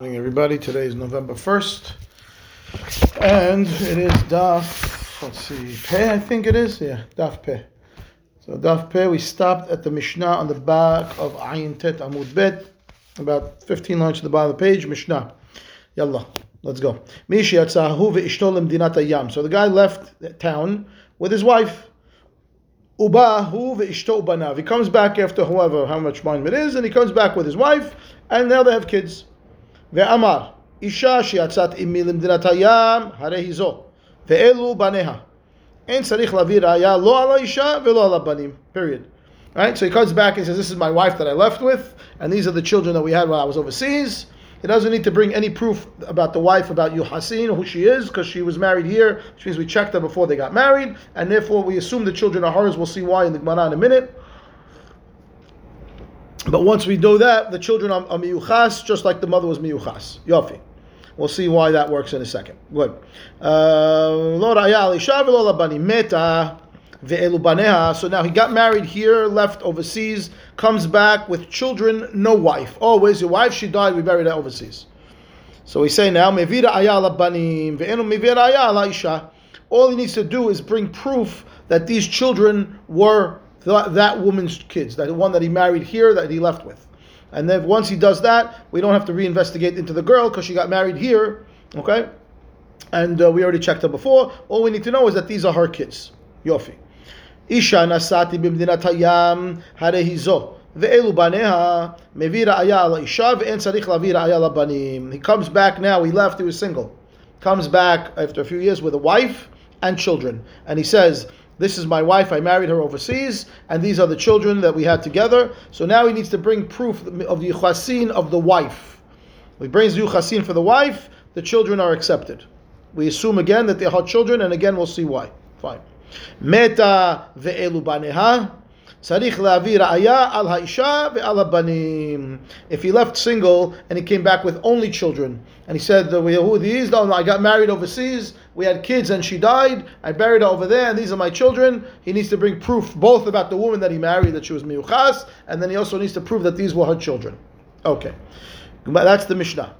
morning, everybody. Today is November 1st, and it is Daf, let's see, Peh, I think it is. Yeah, Daf Peh. So, Daf Peh, we stopped at the Mishnah on the back of Ayin Tet Amud Bet, about 15 lines to the bottom of the page, Mishnah. Yalla, let's go. Mishi Yatzahu ve'ishto lemdinat hayam. So, the guy left town with his wife. Ubahu ve'ishto ubanav. He comes back after whoever, how much time it is, and he comes back with his wife, and now they have kids. ואמר, אישה שיצאת עמי למדינת הים, הרי היא זו, ואלו בניה. אין צריך להביא ראיה לא על האישה ולא על הבנים, period. Right? So he comes back and says, this is my wife that I left with, and these are the children that we had while I was overseas. He doesn't need to bring any proof about the wife, about Yuhasin, who she is, because she was married here, which means we checked her before they got married, and therefore we assume the children are hers. We'll see why in the Gemara in a minute. But once we know that, the children are, are miyuchas, just like the mother was miyuchas. Yofi. We'll see why that works in a second. Good. Uh, baneha. So now he got married here, left overseas, comes back with children, no wife. Oh, where's your wife? She died. We buried her overseas. So we say now. All he needs to do is bring proof that these children were that, that woman's kids, that one that he married here, that he left with. And then once he does that, we don't have to reinvestigate into the girl because she got married here, okay? And uh, we already checked her before. All we need to know is that these are her kids. Yofi. Isha nasati b'mdinat hayam harehizo. ואלו בניה מביא ראיה על האישה ואין צריך להביא ראיה לבנים. He comes back now, he left, he was single. Comes back after a few years with a wife and children. And he says, this is my wife, I married her overseas, and these are the children that we had together. So now he needs to bring proof of the Yuchasin of the wife. He brings the Yuchasin for the wife, the children are accepted. We assume again that they are children, and again we'll see why. Fine. Meta ve'elu baneha. Al ha'isha. If he left single and he came back with only children, and he said, "Who are these? I got married overseas we had kids and she died, I buried her over there, and these are my children. He needs to bring proof both about the woman that he married, that she was miyuchas, and then he also needs to prove that these were her children. Okay. That's the Mishnah.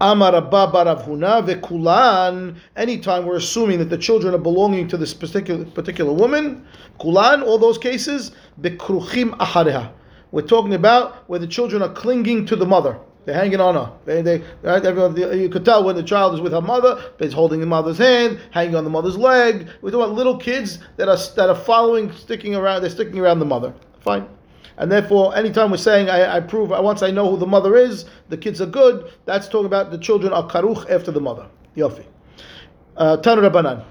Amar Abba Barav Huna vekulan. Anytime we're assuming that the children are belonging to this particular particular woman, kulan. All those cases. We're talking about where the children are clinging to the mother. They're hanging on her. They, they, right? Everyone, you could tell when the child is with her mother, he's holding the mother's hand, hanging on the mother's leg. We're talking about little kids that are that are following, sticking around. They're sticking around the mother. Fine. And therefore, anytime we're saying, I, I prove, once I know who the mother is, the kids are good, that's talking about the children are karuch after the mother. Yofi. Uh, Tanu Rabbanan.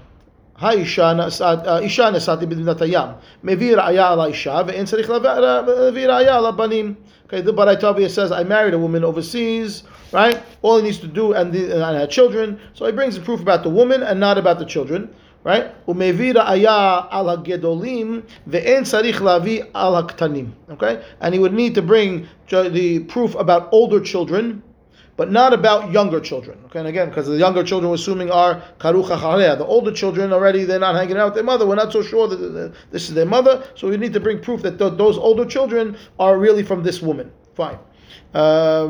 האישה נסעתי במדינת הים, מביא ראיה על האישה ואין צריך להביא ראיה על הבנים. Okay, the Baraitavia says, I married a woman overseas, right? All he needs to do, and, the, and I had children, so he brings the proof about the woman and not about the children right? ומביא ראיה על הגדולים ואין צריך להביא על הקטנים, okay? And he would need to bring the proof about older children, but not about younger children, okay? And again, because the younger children we're assuming are karuch The older children already, they're not hanging out with their mother. We're not so sure that this is their mother, so we need to bring proof that those older children are really from this woman. Fine. Uh,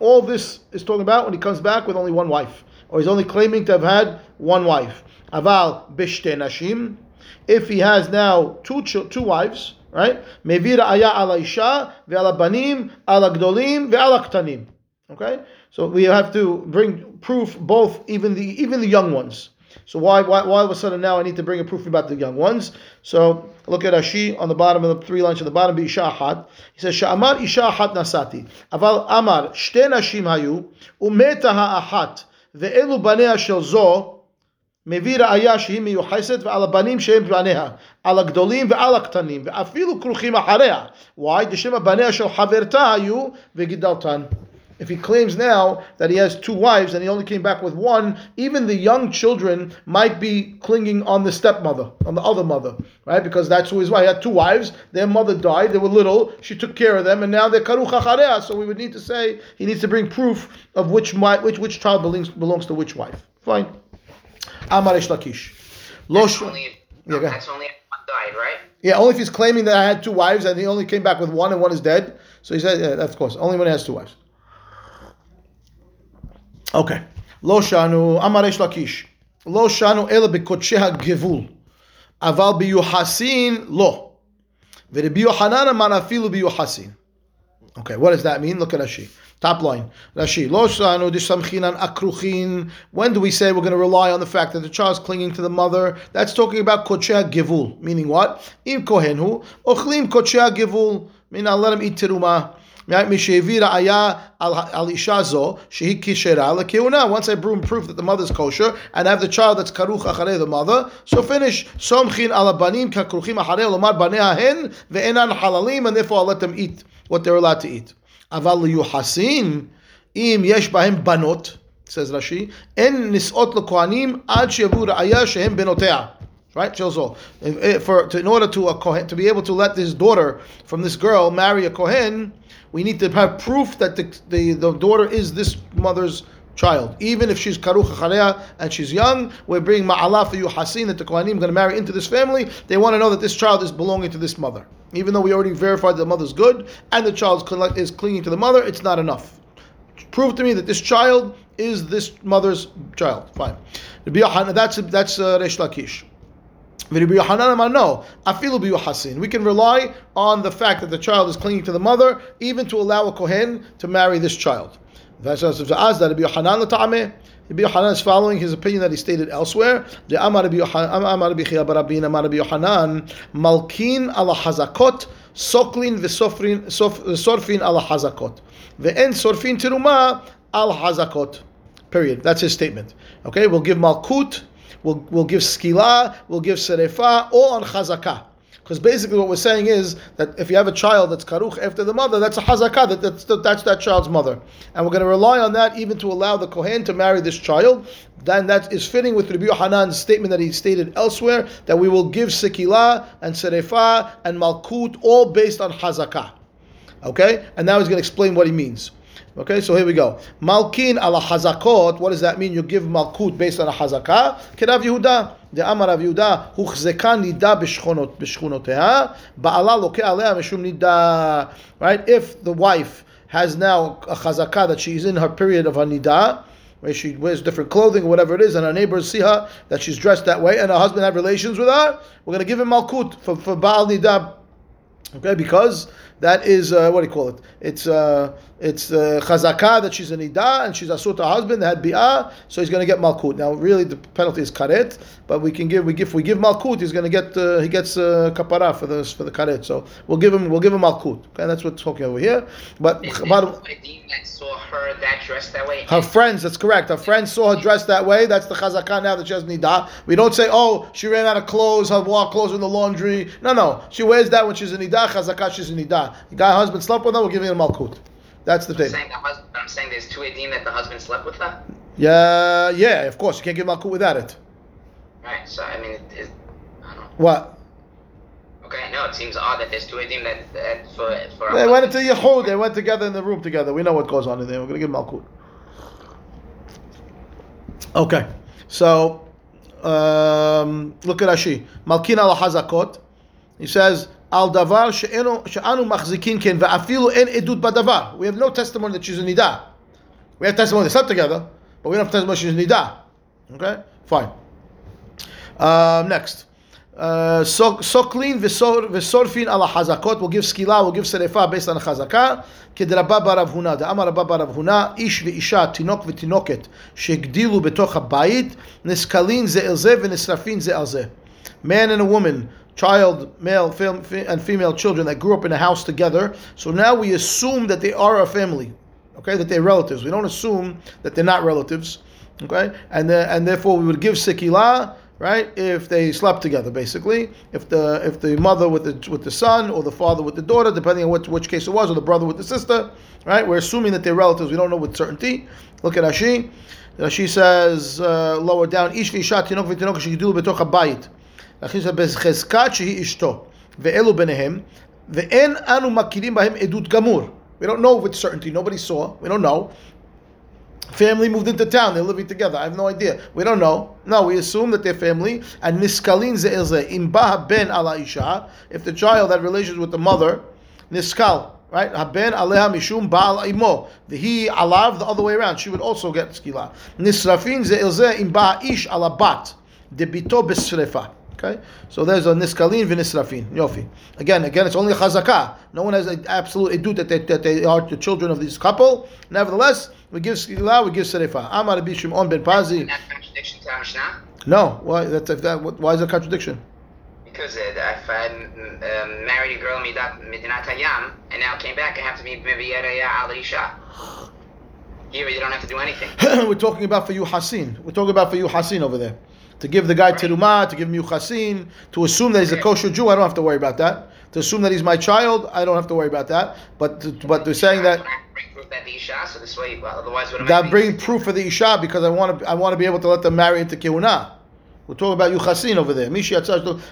all this is talking about when he comes back with only one wife, or he's only claiming to have had one wife. Aval. If he has now two two wives, right? Mevira aya ala isha ve'ala banim ala gdolim ve'ala ktanim. Okay, so we have to bring proof both even the even the young ones. So why, why, why all of a sudden now I need to bring a proof about the young ones? So look at Rashi on the bottom of the three lines on the bottom, be Isha Ahad. He says, Sha'amar Isha Ahad nasati. Aval Amar, Shte Nashim hayu, umeta ha'ahat, ve'elu banea shel zo, מביא ראיה שהיא מיוחסת ועל הבנים שהם בניה, על הגדולים ועל הקטנים, ואפילו כרוכים אחריה. Why? דשם הבניה של חברתה היו וגידלתן. If he claims now that he has two wives and he only came back with one, even the young children might be clinging on the stepmother, on the other mother, right? Because that's who his wife. He had two wives. Their mother died. They were little. She took care of them, and now they're karuch So we would need to say he needs to bring proof of which which which child belongs belongs to which wife. Fine. Amar Resh Lakish. That's only if? Yeah, only if he's claiming that I had two wives and he only came back with one and one is dead. So he said, yeah, that's of course, only one has two wives. Okay. Lo shanu, Amar Resh Lakish. Lo shanu ele bekotsheha gevul. Aval biyuhasin lo. Ve rebiyohanan amanafilu biyuhasin. Okay, what does that mean? Look at Rashi. Top line. Rashi. Akruchin. When do we say we're going to rely on the fact that the child is clinging to the mother? That's talking about kochea givul. Meaning what? Im kohenhu. Ochlim kochea givul. Meaning I'll let him eat teruma. Once I proof that the mother is kosher and I have the child that's karuch acharei the mother, so finish. Somchin ala banim kakruchim acharei lomar banei halalim, and therefore I'll let them eat what they're allowed to eat. Aval yuhasin im yesh bahem banot, says Rashi, en nisot lekohanim ad shevu ra'aya shehem benotea. Right, so eh, for to, in order to a kohen to be able to let this daughter from this girl marry a kohen, we need to have proof that the, the, the daughter is this mother's child. Even if she's karuch achalea and she's young, we're bringing ma'ala for you hasin that the kohanim going to marry into this family. They want to know that this child is belonging to this mother. Even though we already verified the mother's good and the child is clinging to the mother, it's not enough. Prove to me that this child is this mother's child. Fine. That's that's uh, Resh Lakish. No, we can rely on the fact that the child is clinging to the mother, even to allow a kohen to marry this child. Rabbi Yohanan is following his opinion that he stated elsewhere. The Amar Rabbi Yohanan, Malkin ala hazakot, soklin v'sorfin ala hazakot. Ve'en sorfin teruma al hazakot. Period. That's his statement. Okay, we'll give malkut We'll, we'll give skila, we'll give serefa, all on chazakah. Because basically what we're saying is that if you have a child that's karuch after the mother, that's a chazakah, that, that's, that's that child's mother. And we're going to rely on that even to allow the kohen to marry this child. Then that is fitting with Rabbi Hanan's statement that he stated elsewhere, that we will give sikila and serefa and malkut, all based on chazakah. Okay? And now he's going to explain what he means. Okay, so here we go. Malkin ala hazakot. What does that mean? You give malkut based on a hazakah. Kirav Yehuda. The Amar Rav Yehuda. Huchzeka nida b'shchonot b'shchonoteha. Ba'ala loke alea mishum nida. Right. If the wife has now a chazakah that she's in her period of nida, where she wears different clothing whatever it is, and her neighbors see her that she's dressed that way, and her husband have relations with her, we're going to give him malkut for for Baal nida. Okay, because that is uh, what do you call it? It's uh, it's uh, chazakah that she's a nida and she's asut her husband. They had bi'ah, so he's going to get malkut. Now, really, the penalty is karet, but we can give we give we give malkut. He's going to get uh, he gets uh, kapara for the for the karet. So we'll give him we'll give him malkut. Okay, that's what's talking over here. But about saw her that dressed that way. Her friends, that's correct. Her friends saw her dressed that way. That's the chazakah now that she has nida. We don't say, oh, she ran out of clothes. Her walk clothes in the laundry. No, no, she wears that when she's a nida. Chazakah, she's a nida. The guy husband slept with her, we're giving him malkut. That's the thing. Saying the husband, I'm saying there's two edim that the husband slept with her. Yeah, yeah, of course. You can't give malkut without it. Right. So I mean, it, I don't know. What? Okay, no, it seems odd that there's two edim that, that for for. They went into Yehud. They went together in the room together. We know what goes on in there. We're going to give malkut. Okay, so um, look at Rashi. Malkin al hazakot. He says al davar she'anu machzikin ken ve'afilu en edut badavar. We have no testimony that she's a nida. We have testimony they slept together, but we don't have testimony she's a nida. Okay, fine. Um, next. Soklin v'sorfin ala hazakot. We'll give skila, we'll give serefa based on chazaka. כדרבה ברב הונא, דאמר רבה ברב הונא, איש ואישה, תינוק ותינוקת, שהגדילו בתוך הבית, נסקלין זה אל זה ונשרפין זה על זה. Man and a woman child, male and female children that grew up in a house together. So now we assume that they are a family, okay, that they're relatives. We don't assume that they're not relatives, okay, and the, and therefore we would give sikila, right, if they slept together, basically. If the if the mother with the with the son or the father with the daughter, depending on which, which case it was, or the brother with the sister, right, we're assuming that they're relatives. We don't know with certainty. Look at Rashi. Rashi says uh, lower down, ish v'isha tinok v'tinok betoch. בחזקת שהיא אשתו, ואלו ביניהם, ואין אנו מכירים בהם עדות גמור. We don't know with certainty, nobody saw, we don't know. family moved into town. They're living together. I have no idea. We don't know. No, we assume that they're family. And niskalin ze'ilze imba ben ala isha. If the child had relations with the mother, niskal. Right, haben aleha mishum baal imo. The he alav the other way around. She would also get skila. Nisrafin ze'ilze imba ish ala bat. Debito besrefa. Okay, so there's a niskalin v'nisrafin. Yofi. Again, again, it's only a chazakah. No one has an absolute edut that they, that they are the children of this couple. Nevertheless, we give skila, we give serefa. Amar Rabbi Shimon ben Pazi. That contradiction to our Mishnah? No, why? That's if that. Why is that a contradiction? Because uh, if I um, married a girl Medinat Hayam and now came back, I have to be maybe Yeraya al Isha. Here, you don't have to do anything. We're talking about for you Hasin. We're talking about for you Hasin over there. To give the guy terumah, to give him yuchasin, to assume that he's a kosher Jew, I don't have to worry about that. To assume that he's my child, I don't have to worry about that. But to, but they're saying that I bring proof that the Isha, so this way, otherwise, what am I God bring proof for the isha because I want to I want to be able to let them marry into kehuna. We're talking about yuchasin over there. Mishi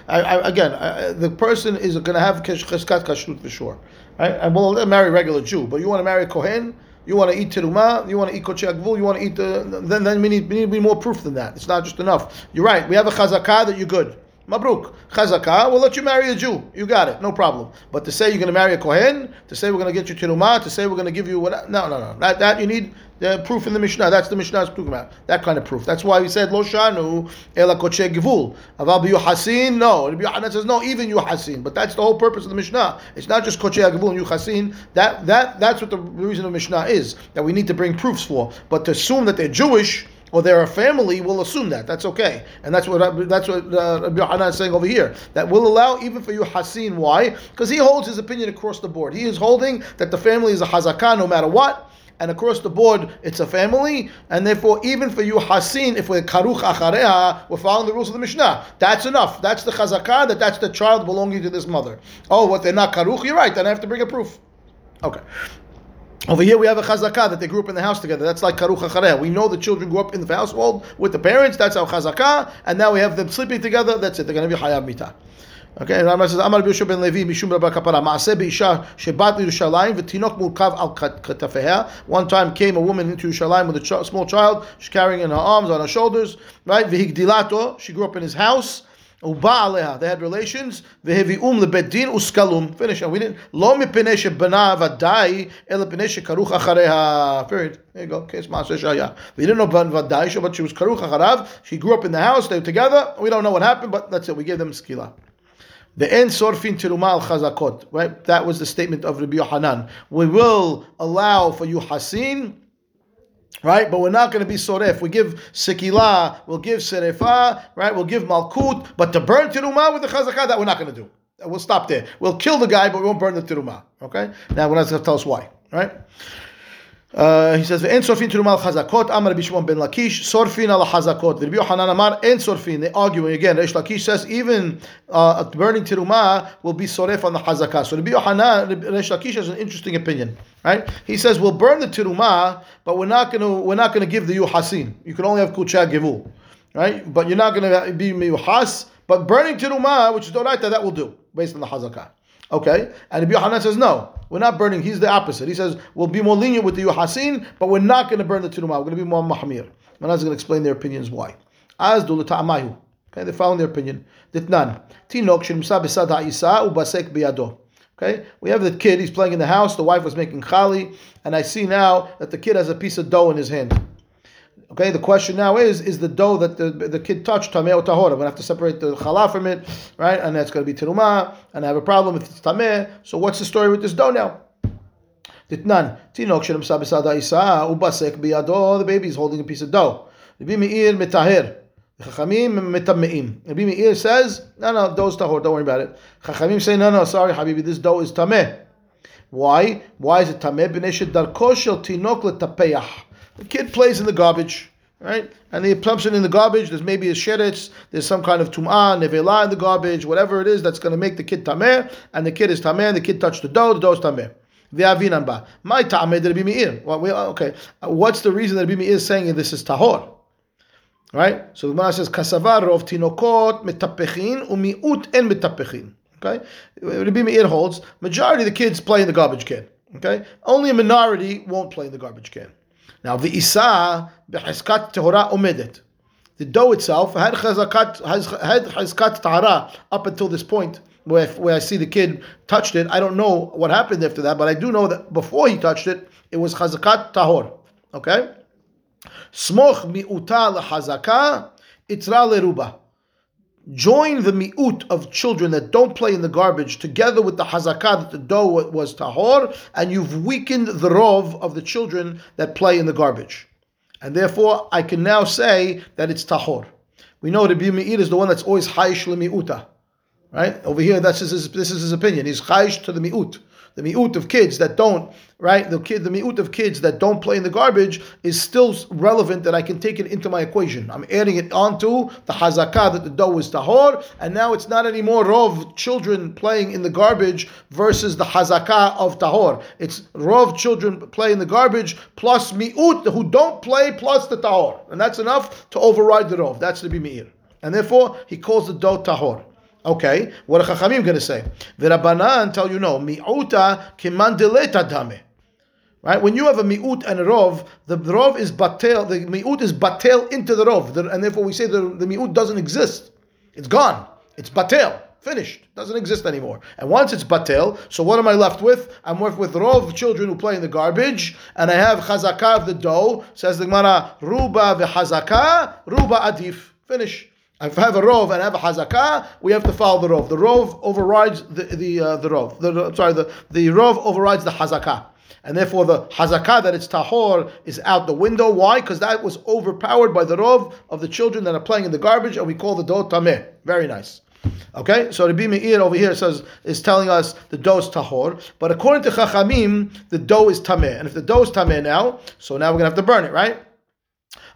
I, I, again, I, the person is going to have cheskat kashrut for sure, right? And we'll marry a regular Jew, but you want to marry a kohen, you want to eat teruma, you want to eat kochei agvul, you want to eat the, then then we need we need to be more proof than that. It's not just enough. You're right. We have a chazakah that you're good. Mabruk. Chazakah, we'll let you marry a Jew. You got it, no problem. But to say you're going to marry a Kohen, to say we're going to get you terumah, to say we're going to give you what? No, no, no. That, that you need the proof in the Mishnah. That's the Mishnah's talking about. That kind of proof. That's why we said lo shanu ela koche givul. Aval hasin. No, Rabbi Yochanan says no. Even you hasin. But that's the whole purpose of the Mishnah. It's not just koche givul and you hasin. That that that's what the reason of Mishnah is. That we need to bring proofs for. But to assume that they're Jewish or they're a family, we'll assume that. That's okay. And that's what that's what uh, Rabbi Yochanan is saying over here. That will allow even for you Hasin. Why? Because he holds his opinion across the board. He is holding that the family is a Hazakah no matter what. And across the board, it's a family, and therefore, even for you Hasin, if we're Karuch Achareha, we're following the rules of the Mishnah. That's enough. That's the Chazakah, that that's the child belonging to this mother. Oh, what they're not Karuch, you're right, then I have to bring a proof. Okay. Over here we have a chazakah that they grew up in the house together. That's like karuch achareh. We know the children grew up in the household with the parents. That's our chazakah. And now we have them sleeping together. That's it. They're going to be hayab mita. Okay, and Rambam says, Amar Bishop ben Levi, Mishum Rabba Kapara, Maaseh Beisha, Shebat Yerushalayim, V'tinok Mulkav al Katafeha. One time came a woman into Yerushalayim with a ch- small child, she's carrying in her arms, on her shoulders, right? V'higdilato, she grew up in his house. Uba they had relations. Vehevium lebedin uskalum. Finish. And we didn't. Lo mipnei shebana vadai, ela pnei shekaruch achareha. Period. There you go. Case maaseh shaya. We didn't know vadai, but she was karuch acharav. She grew up in the house. They were together. We don't know what happened, but that's it. We gave them skila. The en sorfin tiruma al chazakot. Right. That was the statement of Rabbi Yohanan. We will allow for you hasin right? But we're not going to be soref. We give sekila, we'll give serefa, right? We'll give malkut, but to burn tiruma with the chazakah, that we're not going to do. We'll stop there. We'll kill the guy, but we won't burn the tiruma. Okay? Now we're not going to tell us why, right? Uh, he says, "En sorfin tiruma al chazakot." Amar Rabbi Shimon ben Lakish, sorfin al chazakot. Rabbi Yohanan Amar, en sorfin. They arguing again. Reish Lakish says even uh, burning tiruma will be soref on the chazakah. So Rabbi Yohanan, Reish Lakish has an interesting opinion, right? He says we'll burn the tiruma, but we're not going to we're not going to give the yuhasin. You can only have kucha givul, right? But you're not going to be miyuhas. But burning tiruma, which is doraita, that will do based on the chazakah. Okay, and Rabbi Yohanan says no, we're not burning. He's the opposite. He says we'll be more lenient with the yuhasin, but we're not going to burn the tiruma. We're going to be more mahmir. Manaz is going to explain their opinions why. As do ta'amayu. Okay, they found their opinion. Ditnan tinok shenimsa besad ha'isa ubasek biyado. Okay, we have the kid. He's playing in the house. The wife was making chali, and I see now that the kid has a piece of dough in his hand. Okay, the question now is: Is the dough that the, the kid touched tameh or tahor? I'm gonna have to separate the challah from it, right? And that's gonna be teruma, and I have a problem if it's tameh. So what's the story with this dough now? Ditnan tinok shenimsa besad ha'isa ubasek biyado. The baby is holding a piece of dough. Rabbi Meir metaher. Chachamim metameim. Rabbi Meir says, no, no, dough's tahor, don't worry about it. Chachamim say, no, no, sorry, Habibi, this dough is tameh. Why? Why is it tameh? B'nei shedarko shel tinok letapeyach. The kid plays in the garbage, right? And the assumption in the garbage, there's maybe a sheretz, there's some kind of tum'ah, nevela in the garbage, whatever it is that's going to make the kid tameh, and the kid is tameh, and the kid touched the dough, the dough is tameh. Ba. My Meir. Well, we, uh, okay, uh, what's the reason that Rabbi is saying this is tahor? Right? So the Gemara says, "Kasavar of tinokot metapechin umiut en metapechin." Okay, Rabbi Meir holds majority of the kids play in the garbage can. Okay, only a minority won't play in the garbage can. Now the isa b'chizkat tehora omedet. The dough itself had chazakat had chizkat tahara up until this point where, where I see the kid touched it. I don't know what happened after that, but I do know that before he touched it, it was chazakat tahor. Okay? Smoch mi'uta lehazaka, itra leruba. Join the mi'ut of children that don't play in the garbage together with the hazakah that the dough was tahor, and you've weakened the rov of the children that play in the garbage. And therefore, I can now say that it's tahor. We know the Meir is the one that's always hayish mi'uta. Right? Over here, that's his, this is his opinion. He's chayish to the mi'ut the mi'ut of kids that don't, right? The kid, the mi'ut of kids that don't play in the garbage is still relevant that I can take it into my equation. I'm adding it onto the hazakah that the dough is tahor, and now it's not anymore rov children playing in the garbage versus the hazakah of tahor. It's rov children play in the garbage plus mi'ut who don't play plus the tahor, and that's enough to override the rov. That's the bimir, and therefore he calls the dough tahor. Okay, what are Chachamim going to say? The Rabbanan tell you no. Mi'uta kimandeleta dame. Right? When you have a mi'ut and a rov, the rov is batel, the mi'ut is batel into the rov, and therefore we say the, the mi'ut doesn't exist. It's gone. It's batel. Finished. Doesn't exist anymore. And once it's batel, so what am I left with? I'm left with rov children who play in the garbage, and I have chazakah of the dough. Says the Gemara, ruba v'chazakah, ruba adif. Finish. If I have a rov and I have a hazakah, we have to follow the rov. The rov overrides the the uh, the rov. The, sorry, the, the rov overrides the hazakah. And therefore, the hazakah that it's tahor is out the window. Why? Because that was overpowered by the rov of the children that are playing in the garbage, and we call the dough tameh. Very nice. Okay, so the Meir over here says is telling us the dough is tahor, but according to Chachamim, the dough is tameh. And if the dough is tameh now, so now we're gonna have to burn it, right?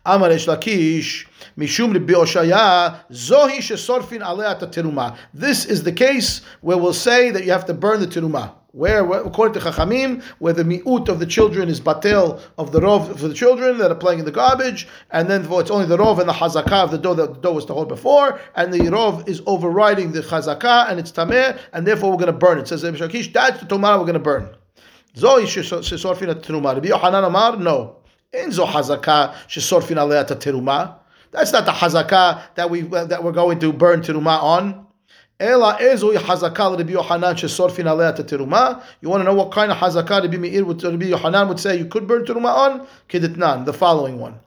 Amar Lakish. Mishum Zohi Shesorfin Alea Teruma. This is the case where we'll say that you have to burn the teruma. Where, according to Chachamim, where the mi'ut of the children is batel of the rov for the children that are playing in the garbage, and then it's only the rov and the hazakah of the dough that the dough was to hold before, and the rov is overriding the hazakah and it's tameh, and therefore we're going to burn it. it says Shakish, that's the tomorrow we're going to burn. Zohi shesorfin teruma. Rabbi Yohanan Amar, no. Enzo hazakah shesorfin alea teruma. That's not the hazakah that we that we're going to burn teruma on. Ela ezu hazakah Rabbi Yohanan shesorfin alea teruma. You want to know what kind of hazakah Rabbi Meir would Rabbi Yohanan would say you could burn teruma on? Keditnan, the following one.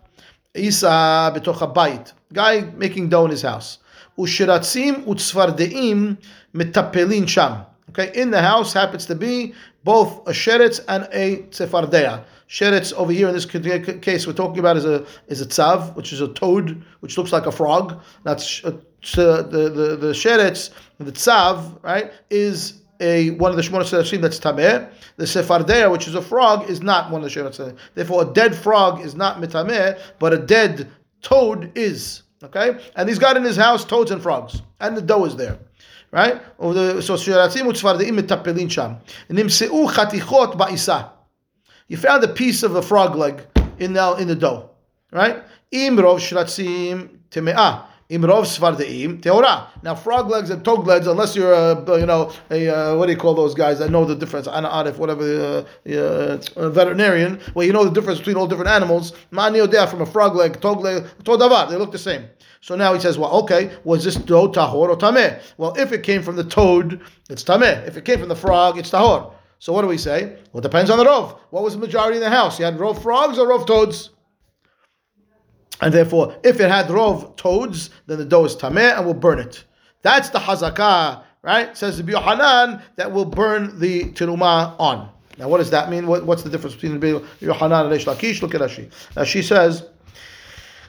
Isa betocha bayit, guy making dough in his house. Ushiratzim utzvardeim mitapelin sham. Okay, in the house happens to be both a sheretz and a tzefardea. Sheretz over here in this case we're talking about is a is a tzav, which is a toad, which looks like a frog. That's uh, the the the sheretz, the tzav, right, is a one of the shmona sedashim that's tameh. The sefardea, which is a frog, is not one of the shmona Therefore, a dead frog is not mitameh, but a dead toad is. Okay, and he's got in his house toads and frogs, and the dough is there. Right? So sheratzim utzvardeim mitapelin sham. Nimseu chatichot ba'isa. You found a piece of a frog leg in the, in the dough, right? Imrov shratzim teme'ah. Imrov svardeim teora. Now, frog legs and toad legs, unless you're a, you know, a, uh, what do you call those guys that know the difference? Ana arif, whatever, uh, uh, veterinarian, well, you know the difference between all different animals. Mani from a frog leg, toad leg, todavar, they look the same. So now he says, well, okay, was this dough tahor or tameh? Well, if it came from the toad, it's tameh. If it came from the frog, it's tahor. So what do we say? Well, it depends on the rov. What was the majority in the house? You had rov frogs or rov toads? And therefore, if it had rov toads, then the dough is tameh and we'll burn it. That's the hazakah, right? Says the Yohanan that will burn the teruma on. Now, what does that mean? What, what's the difference between the Yohanan and Reish Lakish? Look at Rashi. Now, she says,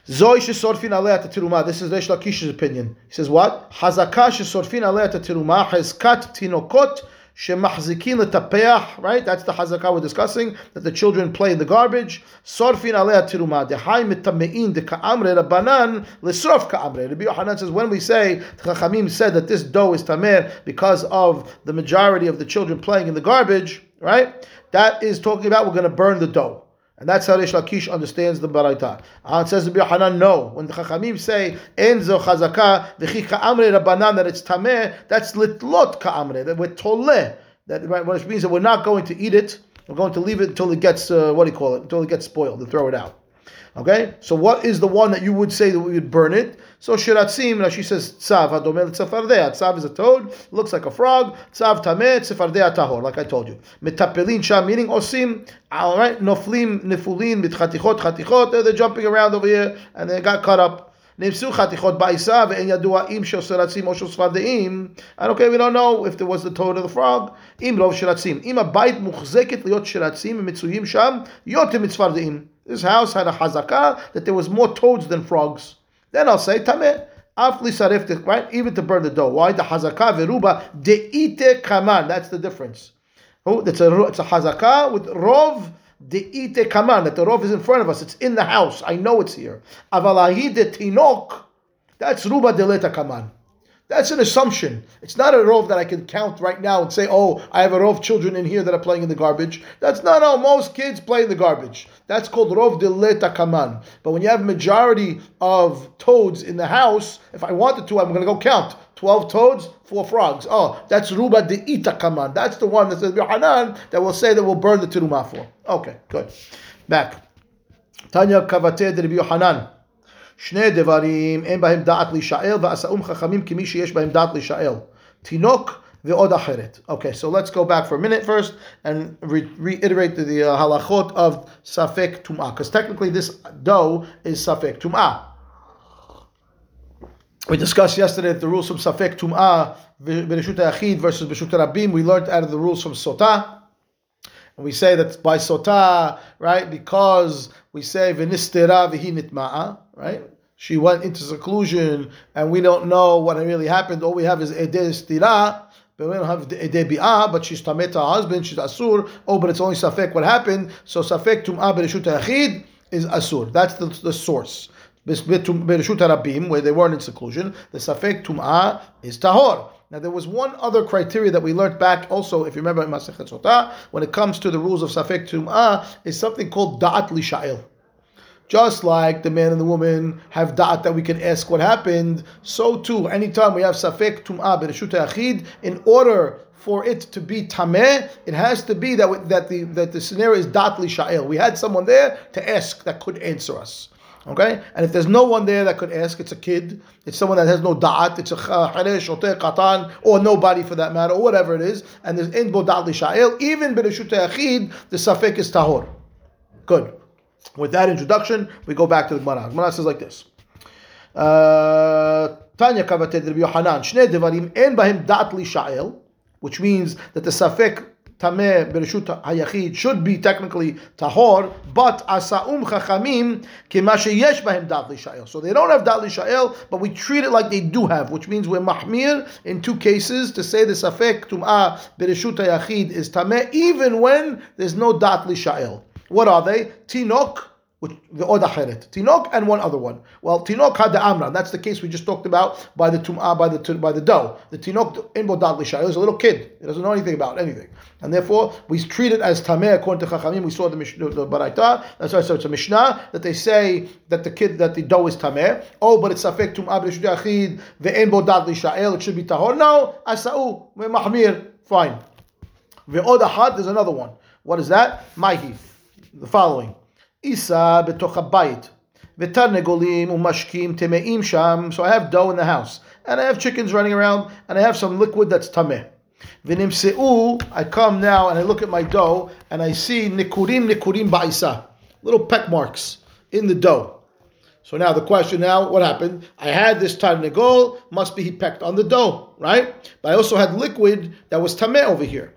Zoy shesorfin alei teruma. This is Reish Lakish's opinion. He says what? Hazakah shesorfin alei teruma hezkat tinokot shemachzikin letapeach, right? That's the hazakah we're discussing, that the children play in the garbage. Sorfin alea tiruma, dehai mitamein de ka'amre rabbanan lesrof ka'amre. Rabbi Yohanan says, when we say, Chachamim said that this dough is tamer because of the majority of the children playing in the garbage, right? That is talking about we're going to burn the dough. And that's how Rish Lakish understands the Baraita. And it says the Hanan, no. When the Chachamim say, Enzo chazaka, v'chi ka'amre rabbanan, that it's tameh, that's litlot ka'amre, that we're toleh. That, which means that we're not going to eat it, We're going to leave it until it gets uh, what do you call it? Until it gets spoiled, to throw it out. Okay, so what is the one that you would say that we would burn it? So shiratzim, she says tzav hadomel tzafardea. Tzav is a toad, looks like a frog. Tzav tameh tzafardea tahor, like I told you. Metapelin sham, meaning osim. All right, noflim nefulin mitchatichot chatichot. They're jumping around over here and they got caught up. נפסו חתיכות בעיסה ואין ידוע אם שעושה רצים או שעושה צפרדעים. And okay, we don't know if there was the toad of the frog. אם רוב שרצים. אם הבית מוחזקת להיות שרצים ומצויים שם, יותר מצפרדעים. This house had a hazakah that there was more toads than frogs. Then I'll say tameh. Right? Even to burn the dough. Why? The hazakah veruba deite kaman. That's the difference. Oh, it's a it's a hazakah with rov deite kaman. That the rov is in front of us. It's in the house. I know it's here. Avalahi de tinok. That's ruba deleta kaman. That's an assumption. It's not a rov that I can count right now and say, oh, I have a rov children in here that are playing in the garbage. That's not how most kids play in the garbage. That's called rov de kaman. But when you have majority of toads in the house, if I wanted to, I'm going to go count. 12 toads, 4 frogs. Oh, that's ruba de ita kaman. That's the one that says Hanan that will say that we'll burn the tiruma for. Okay, good. Back. Tanya kavate de Hanan. שני דברים אין בהם דעת להישאל, ועשאום חכמים כמי שיש בהם דעת להישאל. תינוק ועוד אחרת. Okay, so let's go back for a minute first and re- reiterate the, the uh, halachot of safek tum'ah, because technically this dough is safek tum'ah. We discussed yesterday the rules from safek tum'ah, bereshut achid versus bereshut rabim. We learned out of the rules from sotah. And we say that by sotah, right, because we say v'nistera v'hi nitma'a, right? She went into seclusion, and we don't know what really happened. All we have is edeh stira, but we don't have edeh bi'ah. But she's tamet her husband, she's asur. Oh, but it's only safek what happened. So safek tum'ah bereshut yachid is asur. That's the, the source. Bereshut harabim, where they weren't in seclusion, the safek tum'ah is tahor. Now there was one other criteria that we learned back also, if you remember in Masechet Sotah, when it comes to the rules of Safek Tum'ah, is something called Da'at Lisha'il. Just like the man and the woman have da'at that we can ask what happened, so too, anytime we have Safek Tum'ah Bereshut Achid, in order for it to be tameh, it has to be that, that the that the scenario is dat lisha'il. We had someone there to ask that could answer us. Okay? And if there's no one there that could ask, it's a kid, it's someone that has no da'at, it's a uh, haresh, ote, katan, or nobody for that matter, or whatever it is, and there's in bo da'at lisha'il, even b'reshut achid, the safek is tahor. Good. With that introduction, we go back to the Gemara. Gemara says like this. Uh, Tanya kavated Rabbi Yohanan, Shnei devarim en bahem da'at lisha'il, which means that the safek tameh bereshut hayachid should be technically tahor, but asaum chachamim kema sheyesh bahem dat lishael. So they don't have dat lishael, but we treat it like they do have, which means we're mahmir in two cases to say the safek tum'ah bereshut hayachid is tameh even when there's no dat lishael. What are they? Tinok which the Oda Heret. Tinok and one other one. Well, Tinok had the Amra. That's the case we just talked about by the tum'ah, by the by the dough. The Tinok in Bodad is a little kid. He doesn't know anything about anything. And therefore, we treat it as Tameh according to Chachamim. We saw the, the, the Baraita. That's why so it's a Mishnah that they say that the kid, that the dough is Tameh. Oh, but it's Safek Tum'ah B'Rishud Yachid, Ve'en Bodad Lishai, it should be Tahor. No, Asa'u, Mahmir, fine. The Ve'od Ahad, there's another one. What is that? Mahi the following. Isa betoch habayit. V'tarnegolim umashkim temeim sham. So I have dough in the house. And I have chickens running around. And I have some liquid that's tameh. V'nimse'u. I come now and I look at my dough. And I see nikurim nikurim ba'isa. Little peck marks in the dough. So now the question now, what happened? I had this tarnegol, must be he pecked on the dough, right? But I also had liquid that was tameh over here.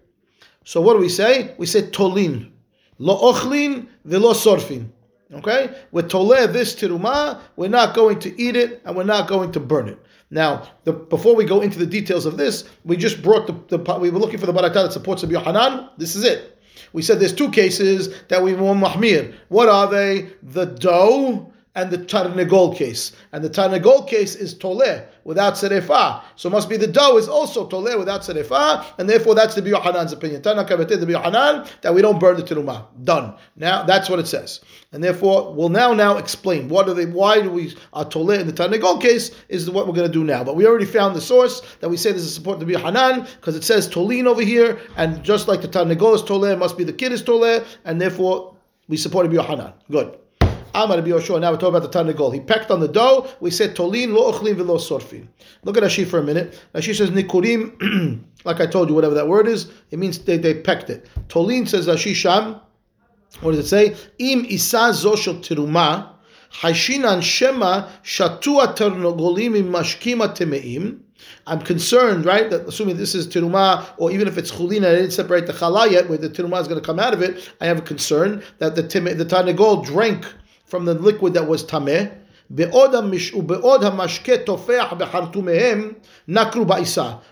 So what do we say? We say tolin. Lo ochlin velo sorfin. Okay? With toleh, this tiruma, we're not going to eat it and we're not going to burn it. Now, the, before we go into the details of this, we just brought the, the we were looking for the barakah that supports the Yohanan. This is it. We said there's two cases that we want mahmir. What are they? The dough and the Tarnegol case. And the Tarnegol case is Toleh without Serefa. So must be the dough is also Toleh without Serefa, and therefore that's the Yohanan's opinion. Tana Kabete, the Yohanan, that we don't burn the Terumah. Done. Now that's what it says. And therefore we'll now now explain what are they why do we are Toleh in the Tarnegol case is what we're going to do now. But we already found the source that we say this is support the Yohanan because it says Tolin over here, and just like the Tarnegol is Toleh, must be the kid is Toleh, and therefore we support Rabbi Yohanan. Good. Amar Rabbi Yoshua. Now we're talking about the Tanagol. He pecked on the dough. We said Tolin lo ochlin velo sorfin. Look at Rashi for a minute. Rashi says Nikurim, like I told you, whatever that word is, it means they, they pecked it. Tolin says Rashi Sham. What does it say? Im isa zo shel tiruma, haishinan shema shatua ternogolim im mashkima temeim. I'm concerned, right? That assuming this is tiruma, or even if it's chulina, I didn't separate the chala yet, where the tiruma is going to come out of it. I have a concern that the the tanegol drank from the liquid that was tameh.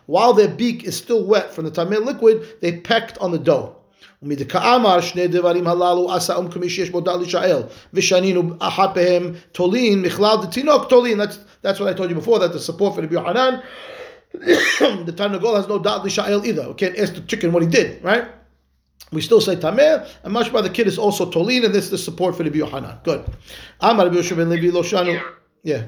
While their beak is still wet from the tameh liquid, they pecked on the dough. ומדכאמר שני דברים הללו עשה אום כמי שיש בו דל לישאל ושנינו אחת בהם תולין מכלל דתינוק תולין that's what I told you before that the support for the Yohanan the Tanagol has no dal lishael either we can't ask the chicken what he did right We still say tameh, and mashma the kid is also tolin, and this is the support for the Yohanan. Good. Amar Rabbi Yosef ben Levi Loshanu. Yeah.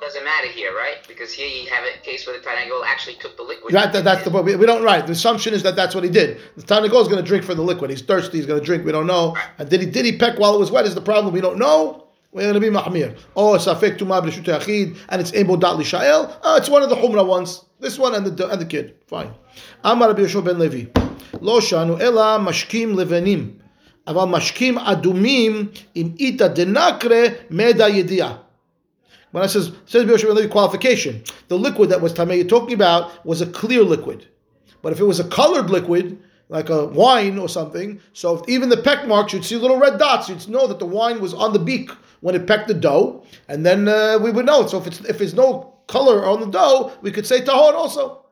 doesn't matter here, right? Because here you have a case where the Tanagol actually took the liquid. Right, that, that's the point. We, we don't right. The assumption is that that's what he did. The Tanagol is going to drink from the liquid. He's thirsty. He's going to drink. We don't know. And did he did he peck while it was wet? Is the problem? We don't know. We're going to be mahmir. Oh, safek b'reshut yachid, and it's ebo dat lishael. Oh, it's one of the humra ones. This one and the and the kid. Fine. Amar Rabbi Yosef ben Levi. לא שאנו אלא משקים לבנים, אבל משקים אדומים עם איתא דנקרא מדה ידיעה. When I says says the qualification, the liquid that was tamei you're talking about was a clear liquid, but if it was a colored liquid, like a wine or something, so if even the peck marks, you'd see little red dots. You'd know that the wine was on the beak when it pecked the dough, and then uh, we would know. So if it's if there's no color on the dough, we could say tahor also.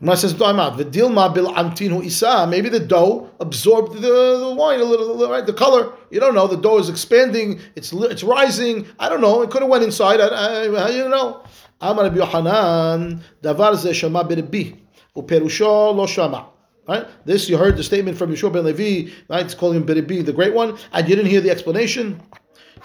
Gemara says "V'dilma bil amtinu isa." Maybe the dough absorbed the, the wine a little, right? The color. You don't know. The dough is expanding. It's it's rising. I don't know. It could have went inside. I, I, you know? Amar Yohanan, davar ze shama berbi, uperusho lo shama. Right? This you heard the statement from Yeshua ben Levi. Right? It's calling him Beribi, the great one, and you didn't hear the explanation.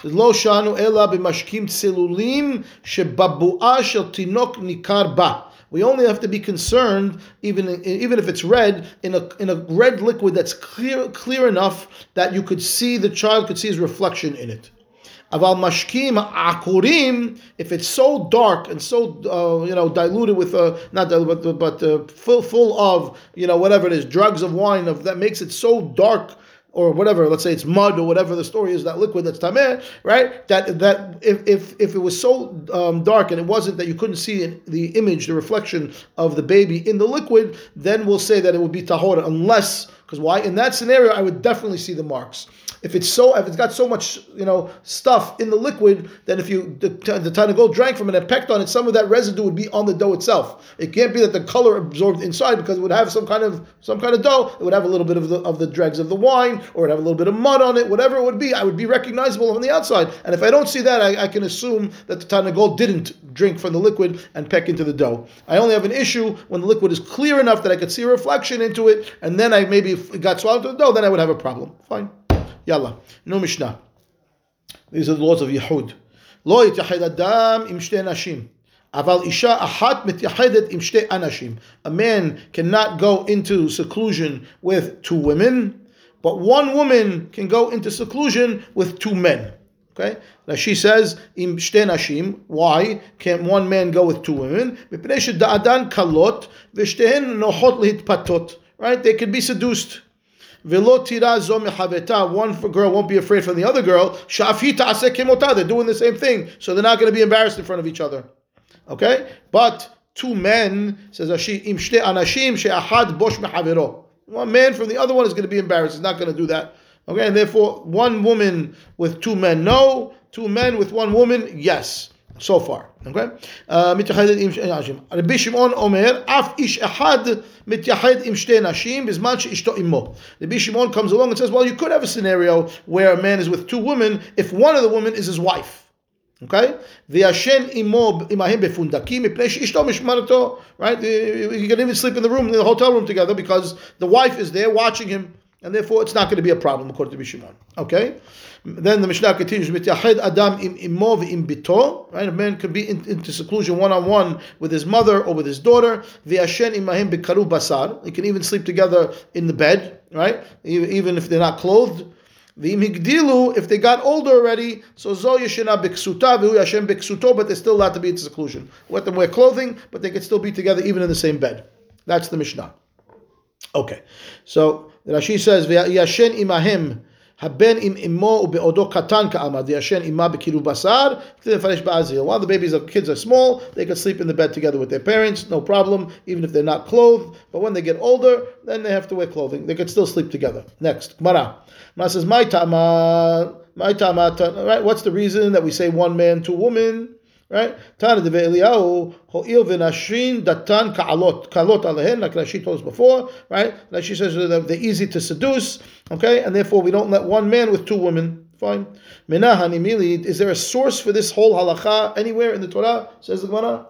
Lo shanu ela b'mashkim tzilulim shebabu'a shel tinok nikar ba. We only have to be concerned, even even if it's red, in a in a red liquid that's clear clear enough that you could see the child could see his reflection in it. Aval mashkim akurim, if it's so dark and so uh, you know diluted with uh, not diluted, but, but uh, full full of you know whatever it is drugs of wine of that makes it so dark or whatever, let's say it's mud or whatever the story is, that liquid that's tameh, right? That that if if, if it was so um, dark and it wasn't that you couldn't see the image, the reflection of the baby in the liquid, then we'll say that it would be tahora, unless because why? In that scenario, I would definitely see the marks. If it's so, if it's got so much, you know, stuff in the liquid, then if you the, the Tanagol drank from it and pecked on it, some of that residue would be on the dough itself. It can't be that the color absorbed inside because it would have some kind of some kind of dough. It would have a little bit of the of the dregs of the wine, or it have a little bit of mud on it. Whatever it would be, I would be recognizable on the outside. And if I don't see that, I, I can assume that the Tanagol didn't drink from the liquid and peck into the dough. I only have an issue when the liquid is clear enough that I could see a reflection into it, and then I maybe got swallowed to the dough, then I would have a problem. Fine. Yalla. No Mishnah. These are the laws of Yehud. לא יתייחד אדם עם שתי נשים. אבל אישה אחת מתייחדת עם שתי אנשים. A man cannot go into seclusion with two women, but one woman can go into seclusion with two men. Okay? Now she says, im shte nashim. Why can't one man go with two women? מפני שדעתן קלות ושתיהן נוחות להתפתות. Right? They could be seduced. One girl won't be afraid from the other girl. They're doing the same thing, so they're not going to be embarrassed in front of each other. Okay, but two men says One man from the other one is going to be embarrassed. He's not going to do that. Okay, and therefore one woman with two men, no. Two men with one woman, yes So far, okay? Uh, מתייחדת עם שני נשים. רבי שמעון אומר, אף איש אחד מתייחד עם שתי נשים בזמן שאשתו עמו. Rabbi Shimon comes along and says, well, you could have a scenario where a man is with two women if one of the women is his wife. Okay? וישן עמו עמהם בפונדקים מפני שאשתו משמרתו. Right? You can even sleep in the room, in the hotel room together because the wife is there watching him. And therefore, it's not going to be a problem according to Bishimon. Okay? Then the Mishnah continues, "Mityahed adam im v'im bito." Right, a man could be in, into seclusion one on one with his mother or with his daughter. Imahim bekaru basar. They can even sleep together in the bed. Right, even if they're not clothed. V'im higdilu, if they got older already, so zo yeshena biksuta v'hu yashem biksuto, but they're still allowed to be in seclusion. Let them wear clothing, but they can still be together even in the same bed. That's the Mishnah. Okay, so Rashi says, "V'yashen imahim." הבן עם אמו ובעודו קטן כאמר, וישן עמה בקירוב בשר, כדי לפרש באזיל. While the babies of kids are small, they can sleep in the bed together with their parents, no problem, even if they're not clothed. But when they get older, then they have to wear clothing. They can still sleep together. Next, Gemara. Gemara says, my tama, my tama, right? What's the reason that we say one man, two women? Right? Tana de Eliyahu, ho'il v'nashrin datan ka'alot, ka'alot alehen, like Rashi told us before, right? Rashi says they're easy to seduce, okay? And therefore we don't let one man with two women. Fine. Menahani mili, is there a source for this whole halacha anywhere in the Torah? Says the Gemara.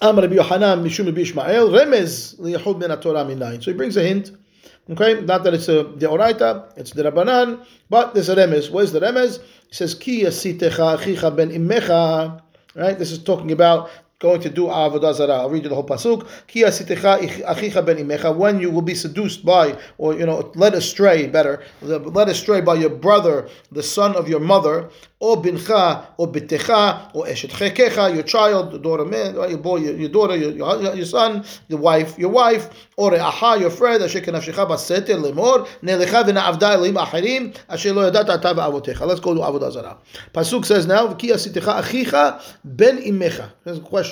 Amar Rabbi Yohanan Mishum Bishmael Remez liyachud min Torah minayin. So he brings a hint. Okay, not that it's a deoraita, it's the rabbanan, but there's a remez. Where's the remez? He says ki yasitecha achicha ben imecha. Right, this is talking about going to do avodah zarah. I'll read you the whole pasuk. Ki asitecha achicha ben imecha. When you will be seduced by, or you know, led astray, better, led astray by your brother, the son of your mother, or bincha, or bitecha, or eshet chekecha, your child, the daughter, man, uh, your boy, your, your daughter, your, your, your son, your wife, your wife, or aha, your friend, asher kenafshecha baseter lemor, nelecha v'na'avda elim achirim, asher lo yadata ata. Let's go to avodah zarah. Pasuk says now, ki asitecha achicha ben imecha. There's a question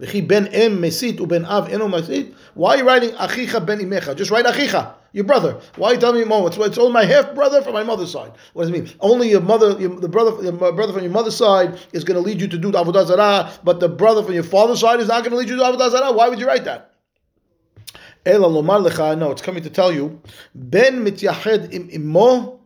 V'chi ben em mesit uben av eno mesit. Why are you writing achicha ben imecha? Just write achicha, your brother. Why are you telling me mom? It's, it's only my half brother from my mother's side. What does it mean? Only your mother, your, the brother, your brother from your mother's side is going to lead you to do avodah zarah, but the brother from your father's side is not going to lead you to avodah zarah. Why would you write that? Ela lomar lecha. No, it's coming to tell you. Ben mityahed im imo.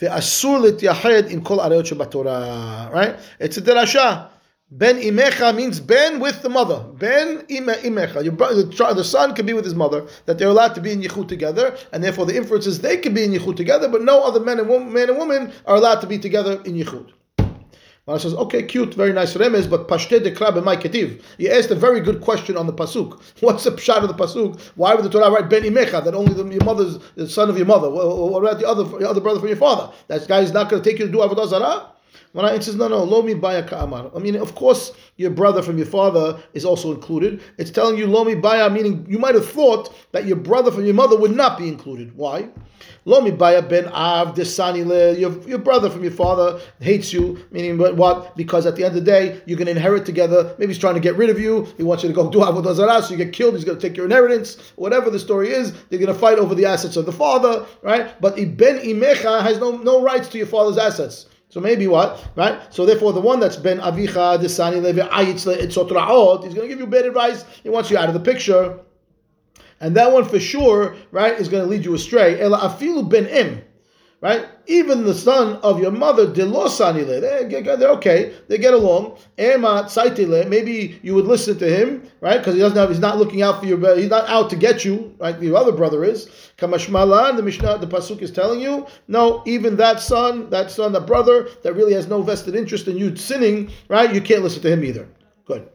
ואסור להתייחד עם כל עריות שבתורה, right? It's a derasha. Ben imecha means ben with the mother. Ben imecha. Your brother, the, son can be with his mother. That they're allowed to be in yichud together, and therefore the inference is they can be in yichud together, but no other men and woman, man and woman are allowed to be together in yichud. Mara says, okay, cute, very nice remez, but pashte dekra b'may ketiv. You asked a very good question on the pasuk. What's the pshat of the pasuk? Why would the Torah write ben imecha that only the, your mother's the son of your mother? What about the other the other brother from your father? That guy is not going to take you to do avodah zarah. When I, says, no, no, lomi baya ka'amar. I mean, of course, your brother from your father is also included. It's telling you lomi baya, meaning you might have thought that your brother from your mother would not be included. Why? Lomi baya ben av desani le. Your, your brother from your father hates you, meaning what? Because at the end of the day, you're going to inherit together. Maybe he's trying to get rid of you. He wants you to go do avodah zarah, so you get killed. He's going to take your inheritance. Whatever the story is, they're going to fight over the assets of the father, right? But ben imecha has no, no rights to your father's assets. So maybe what, right? So therefore, the one that's been avicha desani levi ayitz etzotraot, he's going to give you bad advice. He wants you out of the picture, and that one for sure, right, is going to lead you astray. Ela afilu ben im, right? Even the son of your mother, delosanile, they, they're okay, they get along. Ema tsaitile, maybe you would listen to him, right? Because he doesn't have, he's not looking out for you, he's not out to get you, like your other brother is. Kamashmala, the Mishnah, the pasuk is telling you, no, even that son, that son, that brother, that really has no vested interest in you sinning, right? You can't listen to him either. Good.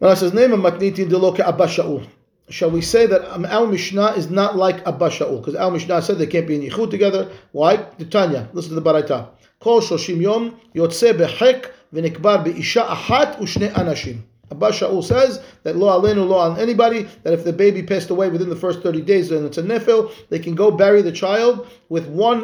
Now it says, name of matniti deloka abasha'u shall we say that um, our Mishnah is not like Abba Shaul? Because our Mishnah said they can't be in Yichud together. Why? The Tanya. Listen to the Baraita. Kol shoshim yom yotze behek v'nikbar be'isha achat u'shne anashim. Abba Shaul says that lo alenu lo on anybody that if the baby passed away within the first 30 days and it's a nefil, they can go bury the child with one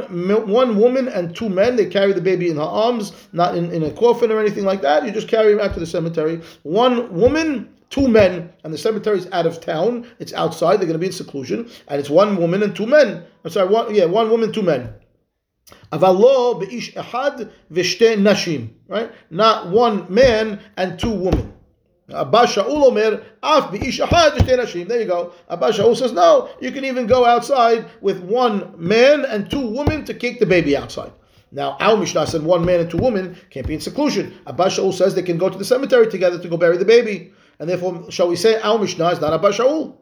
one woman and two men. They carry the baby in her arms, not in, in a coffin or anything like that. You just carry him out to the cemetery. One woman, two men, and the cemetery is out of town. It's outside. They're going to be in seclusion, and it's one woman and two men. I'm sorry, one, yeah, one woman, two men. Avalo beish ehad v'shte nashim. Right, not one man and two women. Abba Shaul Omer, Af nashim. There you go. Abba Shaul says, no, you can even go outside with one man and two women to kick the baby outside. Now, our Mishnah said one man and two women can't be in seclusion. Abba Shaul says they can go to the cemetery together to go bury the baby. And therefore, shall we say our Mishnah is not Abba Shaul?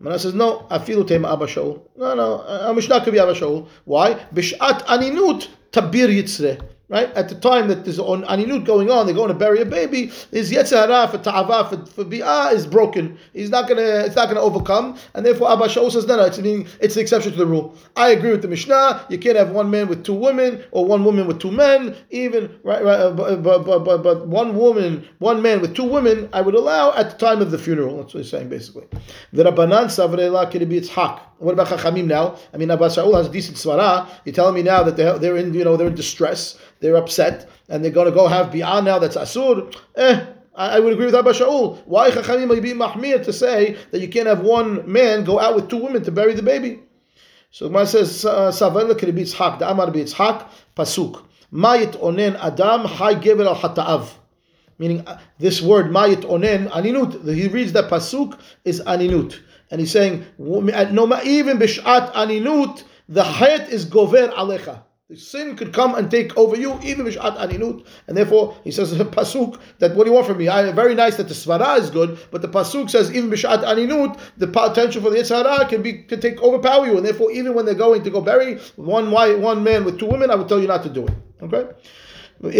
Mana says, no, afilu tema Abba Shaul. No, no, our Mishnah could be Abba Shaul. Why? Bishat aninut tabir yitzreh right? At the time that there's on aninut going on, they're going to bury a baby. His yetzirah for ta'ava for, for bi'ah is broken. He's not gonna, it's not gonna overcome, and therefore Abba Shaul says no, no, it's an, it's an exception to the rule. I agree with the Mishnah. You can't have one man with two women or one woman with two men. Even right, right, uh, but, but, but, but one woman, one man with two women, I would allow at the time of the funeral. That's what he's saying basically. The Rabbanan savrela can be hak. What about Chachamim now? I mean, Abba Shaul has a decent svara. You're telling me now that they're, they're in, you know, they're in distress they're upset and they're going to go have bi'ah now that's asur. Eh, I, would agree with Abba Shaul. Why Chachamim might be mahmir to say that you can't have one man go out with two women to bury the baby? So Gemara says, Savan lekri bitzhak, the Amar pasuk. Mayit onen adam hay gever al hata'av. Meaning, uh, this word mayit onen, aninut, he reads that pasuk is aninut. And he's saying, no, even b'shat aninut, the hayat is gover alecha. The sin could come and take over you, even Mishat Aninut. And therefore, he says in Pasuk that what do you want from me? I, very nice that the Svara is good, but the Pasuk says even Mishat Aninut, the potential for the Yitzhara can be can take overpower you. And therefore, even when they're going to go bury one one man with two women, I would tell you not to do it. Okay?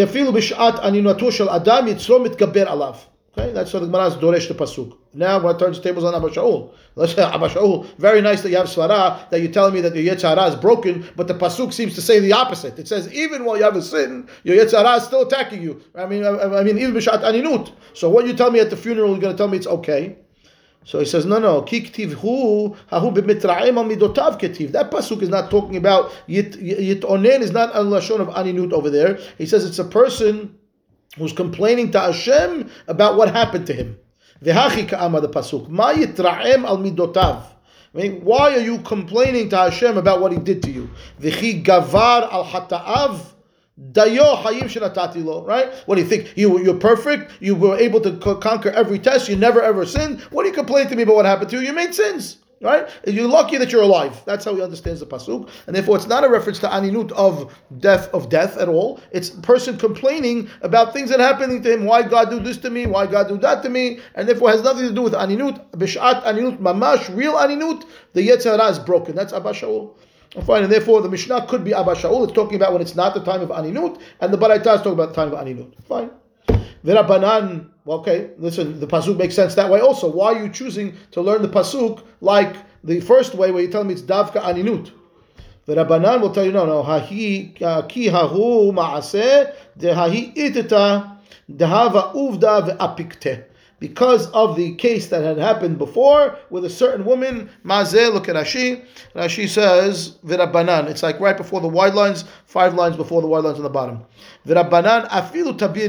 אפילו בשעת ענינותו של אדם יצרו מתגבר עליו. Okay, that's what the Gemara Doresh the Pasuk. Now we're turn the tables on Abba Shaul. Let's say Abba Shaul, very nice that you have Svara, that you're telling me that your Yetzirah is broken, but the Pasuk seems to say the opposite. It says, even while you have a sin, your Yetzirah is still attacking you. I mean, I, I mean, even Bishat Aninut. So what you tell me at the funeral, you're going to tell me it's okay. So he says, no, no, kiktiv hu hahu b'mitraim al midotav ketiv. That pasuk is not talking about yit onen is not a lashon of aninut over there. He says it's a person who's complaining to Hashem about what happened to him. V'hachi ka'ama the pasuk. Ma yitra'em al midotav. I mean, why are you complaining to Hashem about what He did to you? V'chi gavar al hata'av. Dayo hayim shenatati lo. Right? What do you think? You you're perfect. You were able to conquer every test. You never ever sinned. What do you complain to me about what happened to you? You made sins. Right? You're lucky that you're alive. That's how he understands the pasuk, and therefore it's not a reference to aninut of death of death at all. It's person complaining about things that are happening to him. Why God do this to me? Why God do that to me? And therefore has nothing to do with aninut. Bishat aninut mamash real aninut. The yetzirah is broken. That's Abba Shaul. Fine, and therefore the Mishnah could be Abba Shaul. It's talking about when it's not the time of aninut, and the Baraita is talking about the time of aninut. Fine. V'Rabbanan, well, okay, listen, the pasuk makes sense that way also. Why are you choosing to learn the pasuk like the first way, where you tell me it's davka aninut? The Rabbanan will tell you, no, no, hahi uh, ki hahu maaseh dehahi itita dehava uvda ve'apikte because of the case that had happened before with a certain woman, Mazeh, look at Rashi. Rashi says, Virabanan. It's like right before the wide lines, five lines before the wide lines on the bottom. Virabanan, afilu tabir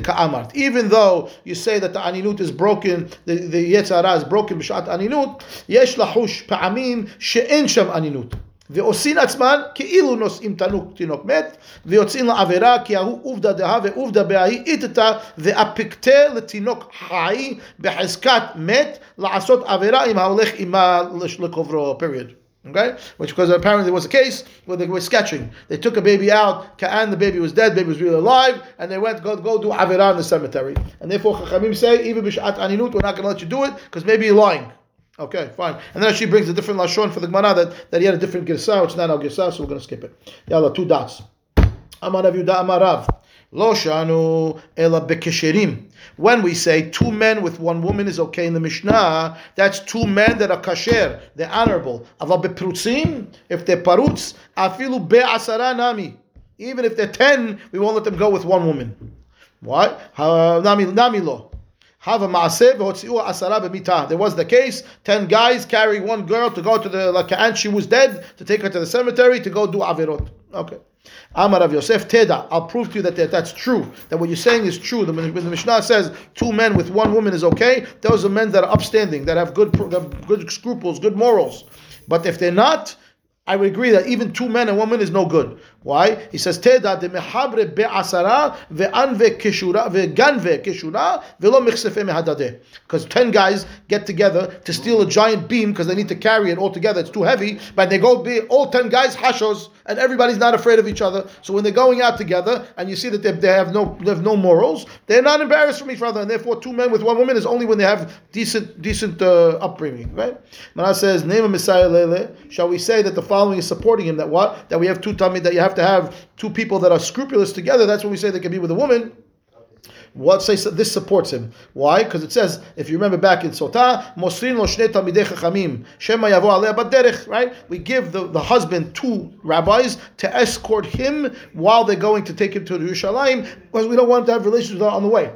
ka'amart. Even though you say that the aninut is broken, the, the yetzara is broken, b'shat aninut, yesh lahush pa'amim she'en sham aninut. ועושים עצמן כאילו נושאים תנוק תינוק מת, ויוצאים לעבירה כי ההוא עובדה דהה ועובדה בהאי איתתה ואפקתה לתינוק חי בחזקת מת לעשות עבירה אם ההולך עמה לקוברו, period. Okay? Which because apparently there was a case where they were sketching. They took a baby out, and the baby was dead, baby was really alive, and they went, go, go do Avirah in the cemetery. And therefore Chachamim say, even B'Shat Aninut, we're not going to let you do it, because maybe you're lying. Okay, fine. And then she brings a different lashon for the Gemara that, that he had a different girsa, which is not our girsa, so we're going to skip it. Yalla, two dots. Amar Rav Yuda Amar Rav. Lo shanu ela bekesherim. When we say two men with one woman is okay in the Mishnah, that's two men that are kasher, they're honorable. Ava beprutzim, if they're parutz, afilu be'asara nami. Even if they're ten, we won't let them go with one woman. What? Nami lo. There was the case: ten guys carry one girl to go to the like and she was dead to take her to the cemetery to go do avirot. Okay. Amar Rav Yosef Teda. I'll prove to you that, that that's true. That what you're saying is true. The, the Mishnah says two men with one woman is okay, those are men that are upstanding, that have good good scruples, good morals. But if they're not, I would agree that even two men and one woman is no good. Why? He says, Teda de mehabre be'asara ve'anve kishura ve'ganve kishura ve'lo michsefe mehadadeh. Because ten guys get together to steal a giant beam because they need to carry it all together. It's too heavy. But they go be all ten guys hashos and everybody's not afraid of each other. So when they're going out together and you see that they, they have no they have no morals, they're not embarrassed from each other. And therefore, two men with one woman is only when they have decent decent uh, upbringing. Right? Mana says, name of Messiah lele. Shall we say that the following is supporting him? That what? That we have two tummy that you have to have two people that are scrupulous together. That's when we say they can be with a woman. What say this supports him? Why? Because it says, if you remember back in Sotah, lo shnei chachamim, baderech, right? We give the, the husband two rabbis to escort him while they're going to take him to the Yerushalayim, because we don't want him to have relations with on the way.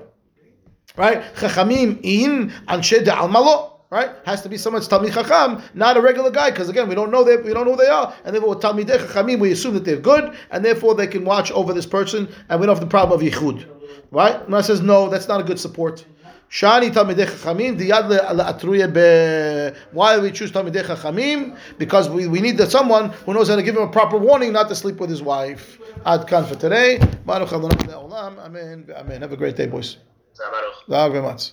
Right? Chachamim in anshe de almalo. Right, has to be someone's talmid chacham, not a regular guy, because again we don't know they we don't know who they are, and therefore Talmid chachamim we assume that they're good, and therefore they can watch over this person, and we don't have the problem of yichud. Right? Mara says no, that's not a good support. Shani Talmidei Chachamim, diyad le'atruye be. Why do we choose Talmidei Chachamim? Because we, we need someone who knows how to give him a proper warning not to sleep with his wife. Ad kan for today. Baruch Adonai Amen. Amen. Have a great day, boys. Baruch. Thank you very much.